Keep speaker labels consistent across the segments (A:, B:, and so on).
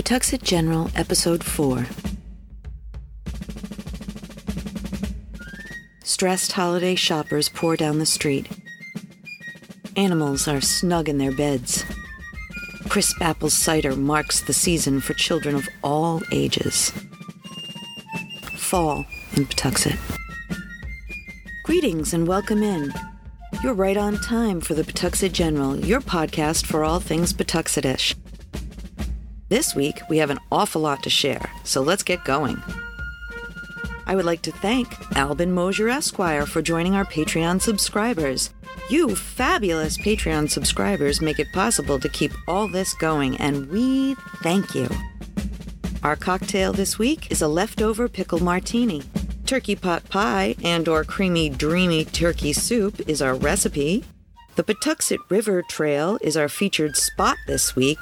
A: Pawtuxet General, Episode 4. Stressed holiday shoppers pour down the street. Animals are snug in their beds. Crisp apple cider marks the season for children of all ages. Fall in Pawtuxet. Greetings and welcome in. You're right on time for the Pawtuxet General, your podcast for all things Pawtuxetish. This week, we have an awful lot to share, so let's get going. I would like to thank Albin Moser Esquire for joining our Patreon subscribers. You fabulous Patreon subscribers make it possible to keep all this going, and we thank you. Our cocktail this week is a leftover pickle martini. Turkey pot pie and or creamy dreamy turkey soup is our recipe. The Pawtuxet River Trail is our featured spot this week,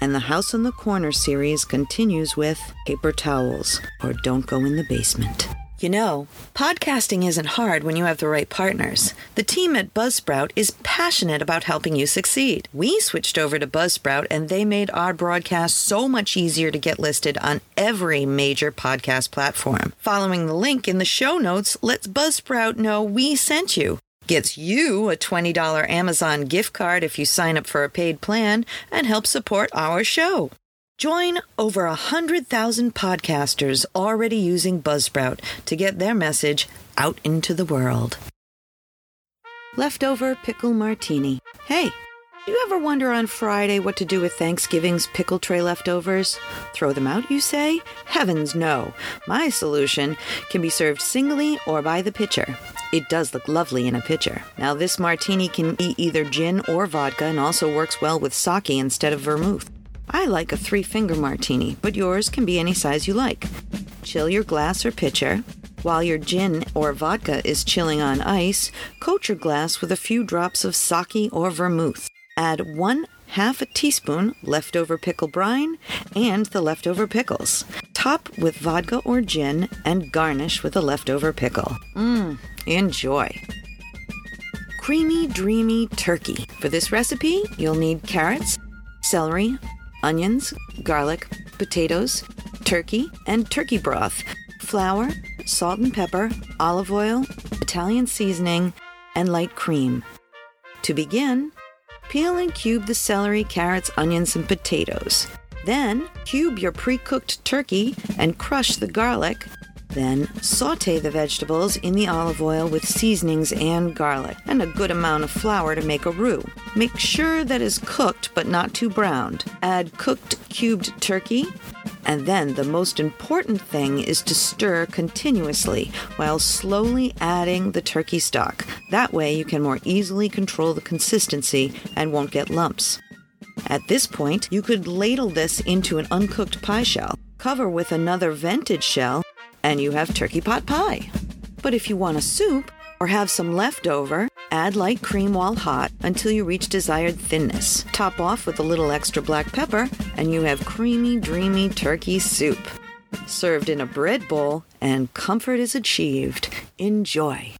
A: and the House on the Corner series continues with paper towels or don't go in the basement. You know, podcasting isn't hard when you have the right partners. The team at Buzzsprout is passionate about helping you succeed. We switched over to Buzzsprout and they made our broadcast so much easier to get listed on every major podcast platform. Following the link in the show notes lets Buzzsprout know we sent you. Gets you a $20 Amazon gift card if you sign up for a paid plan and help support our show. Join over 100,000 podcasters already using Buzzsprout to get their message out into the world. Leftover pickle martini. Hey, you ever wonder on Friday what to do with Thanksgiving's pickle tray leftovers? Throw them out, you say? Heavens no. My solution can be served singly or by the pitcher. It does look lovely in a pitcher. Now, this martini can be either gin or vodka and also works well with sake instead of vermouth. I like a three finger martini, but yours can be any size you like. Chill your glass or pitcher. While your gin or vodka is chilling on ice, coat your glass with a few drops of sake or vermouth. Add one half a teaspoon leftover pickle brine and the leftover pickles. Top with vodka or gin and garnish with a leftover pickle. Mmm, enjoy. Creamy, dreamy turkey. For this recipe, you'll need carrots, celery, onions, garlic, potatoes, turkey, and turkey broth, flour, salt and pepper, olive oil, Italian seasoning, and light cream. To begin, peel and cube the celery, carrots, onions, and potatoes. Then, cube your pre cooked turkey and crush the garlic. Then, saute the vegetables in the olive oil with seasonings and garlic, and a good amount of flour to make a roux. Make sure that is cooked but not too browned. Add cooked cubed turkey, and then the most important thing is to stir continuously while slowly adding the turkey stock. That way you can more easily control the consistency and won't get lumps. At this point, you could ladle this into an uncooked pie shell, cover with another vented shell, and you have turkey pot pie. But if you want a soup or have some leftover, add light cream while hot until you reach desired thinness. Top off with a little extra black pepper, and you have creamy, dreamy turkey soup. Served in a bread bowl, and comfort is achieved. Enjoy.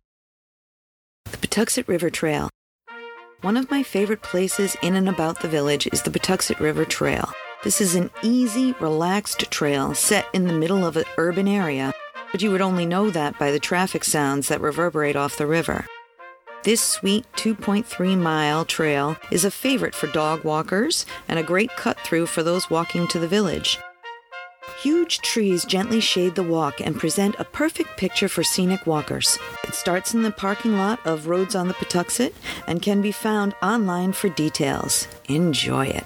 A: The Pawtuxet River Trail. One of my favorite places in and about the village is the Pawtuxet River Trail. This is an easy, relaxed trail set in the middle of an urban area, but you would only know that by the traffic sounds that reverberate off the river. This sweet 2.3 mile trail is a favorite for dog walkers and a great cut through for those walking to the village. Huge trees gently shade the walk and present a perfect picture for scenic walkers. It starts in the parking lot of Rhodes on the Pawtuxet and can be found online for details. Enjoy it.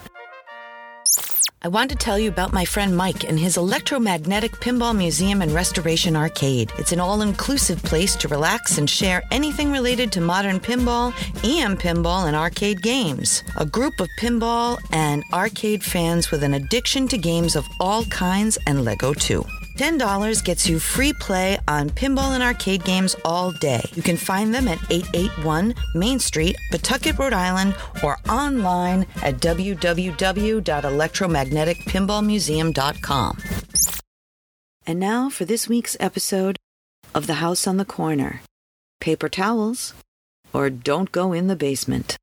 A: I want to tell you about my friend Mike and his electromagnetic pinball museum and restoration arcade. It's an all inclusive place to relax and share anything related to modern pinball and pinball and arcade games. A group of pinball and arcade fans with an addiction to games of all kinds and Lego too. $10 gets you free play on pinball and arcade games all day. You can find them at 881 Main Street, Pawtucket, Rhode Island, or online at www.electromagneticpinballmuseum.com. And now for this week's episode of The House on the Corner Paper Towels or Don't Go in the Basement.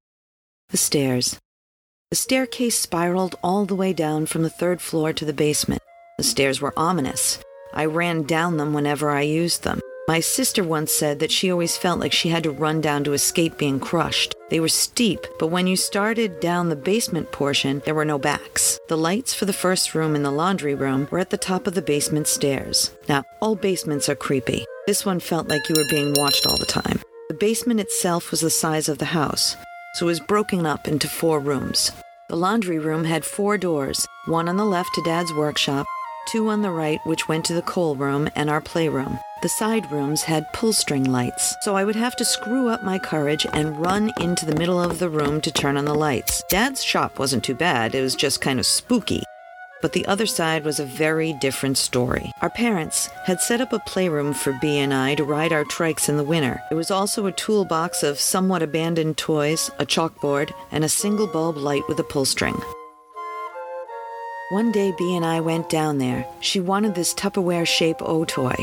A: The Stairs. The staircase spiraled all the way down from the third floor to the basement. The stairs were ominous. I ran down them whenever I used them. My sister once said that she always felt like she had to run down to escape being crushed. They were steep, but when you started down the basement portion, there were no backs. The lights for the first room and the laundry room were at the top of the basement stairs. Now, all basements are creepy. This one felt like you were being watched all the time. The basement itself was the size of the house, so it was broken up into four rooms. The laundry room had four doors one on the left to Dad's workshop, two on the right, which went to the coal room and our playroom. The side rooms had pull string lights, so I would have to screw up my courage and run into the middle of the room to turn on the lights. Dad's shop wasn't too bad, it was just kind of spooky. But the other side was a very different story. Our parents had set up a playroom for B and I to ride our trikes in the winter. It was also a toolbox of somewhat abandoned toys, a chalkboard, and a single bulb light with a pull string. One day, B and I went down there. She wanted this Tupperware shape O toy.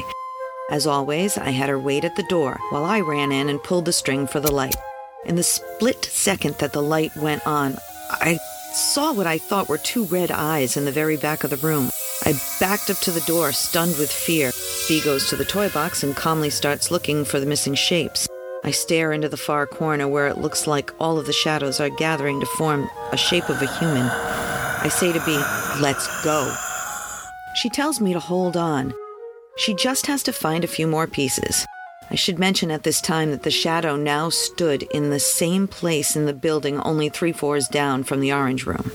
A: As always, I had her wait at the door while I ran in and pulled the string for the light. In the split second that the light went on, I saw what I thought were two red eyes in the very back of the room. I backed up to the door, stunned with fear. B goes to the toy box and calmly starts looking for the missing shapes. I stare into the far corner where it looks like all of the shadows are gathering to form a shape of a human. I say to B, let's go. She tells me to hold on. She just has to find a few more pieces. I should mention at this time that the shadow now stood in the same place in the building, only three floors down from the orange room.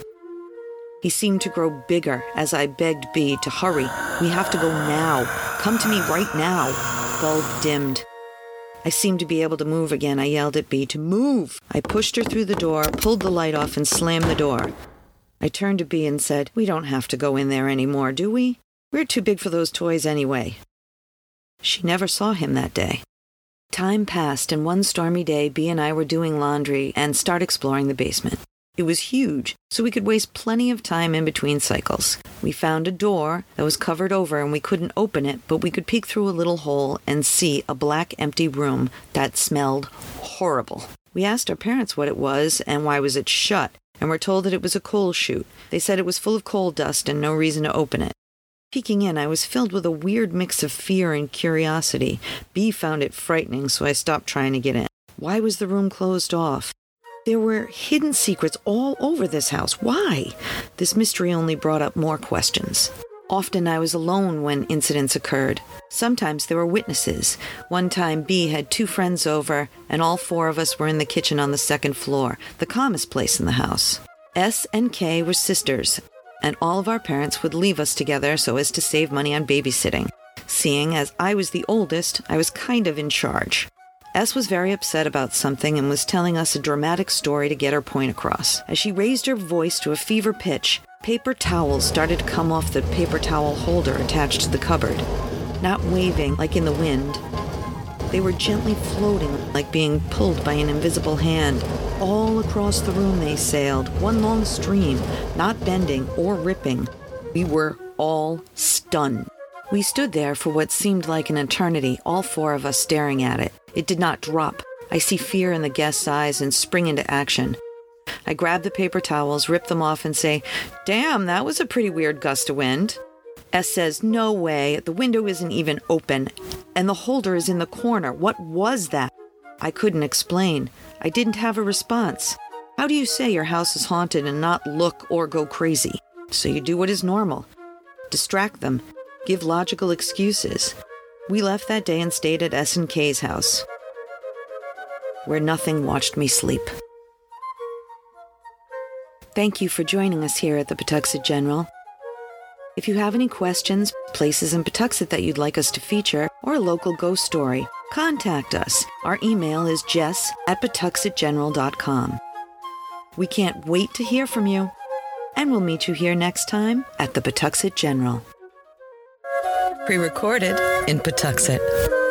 A: He seemed to grow bigger as I begged B to hurry. We have to go now. Come to me right now. Bulb dimmed. I seemed to be able to move again. I yelled at B to move. I pushed her through the door, pulled the light off, and slammed the door. I turned to B and said, We don't have to go in there anymore, do we? We're too big for those toys anyway. She never saw him that day. Time passed, and one stormy day, B and I were doing laundry and start exploring the basement. It was huge, so we could waste plenty of time in between cycles. We found a door that was covered over and we couldn't open it, but we could peek through a little hole and see a black empty room that smelled horrible. We asked our parents what it was and why was it shut, and were told that it was a coal chute. They said it was full of coal dust and no reason to open it. Peeking in, I was filled with a weird mix of fear and curiosity. B found it frightening, so I stopped trying to get in. Why was the room closed off? There were hidden secrets all over this house. Why? This mystery only brought up more questions. Often I was alone when incidents occurred. Sometimes there were witnesses. One time, B had two friends over, and all four of us were in the kitchen on the second floor, the calmest place in the house. S and K were sisters, and all of our parents would leave us together so as to save money on babysitting. Seeing as I was the oldest, I was kind of in charge. S was very upset about something and was telling us a dramatic story to get her point across. As she raised her voice to a fever pitch, paper towels started to come off the paper towel holder attached to the cupboard. Not waving like in the wind, they were gently floating like being pulled by an invisible hand. All across the room they sailed, one long stream, not bending or ripping. We were all stunned. We stood there for what seemed like an eternity, all four of us staring at it. It did not drop. I see fear in the guest's eyes and spring into action. I grab the paper towels, rip them off, and say, Damn, that was a pretty weird gust of wind. S says, No way, the window isn't even open, and the holder is in the corner. What was that? I couldn't explain. I didn't have a response. How do you say your house is haunted and not look or go crazy? So you do what is normal distract them, give logical excuses. We left that day and stayed at S&K's house, where nothing watched me sleep. Thank you for joining us here at the Pawtuxet General. If you have any questions, places in Pawtuxet that you'd like us to feature, or a local ghost story, contact us. Our email is jess at pawtuxetgeneral.com. We can't wait to hear from you, and we'll meet you here next time at the Pawtuxet General.
B: Pre recorded in Pawtuxet.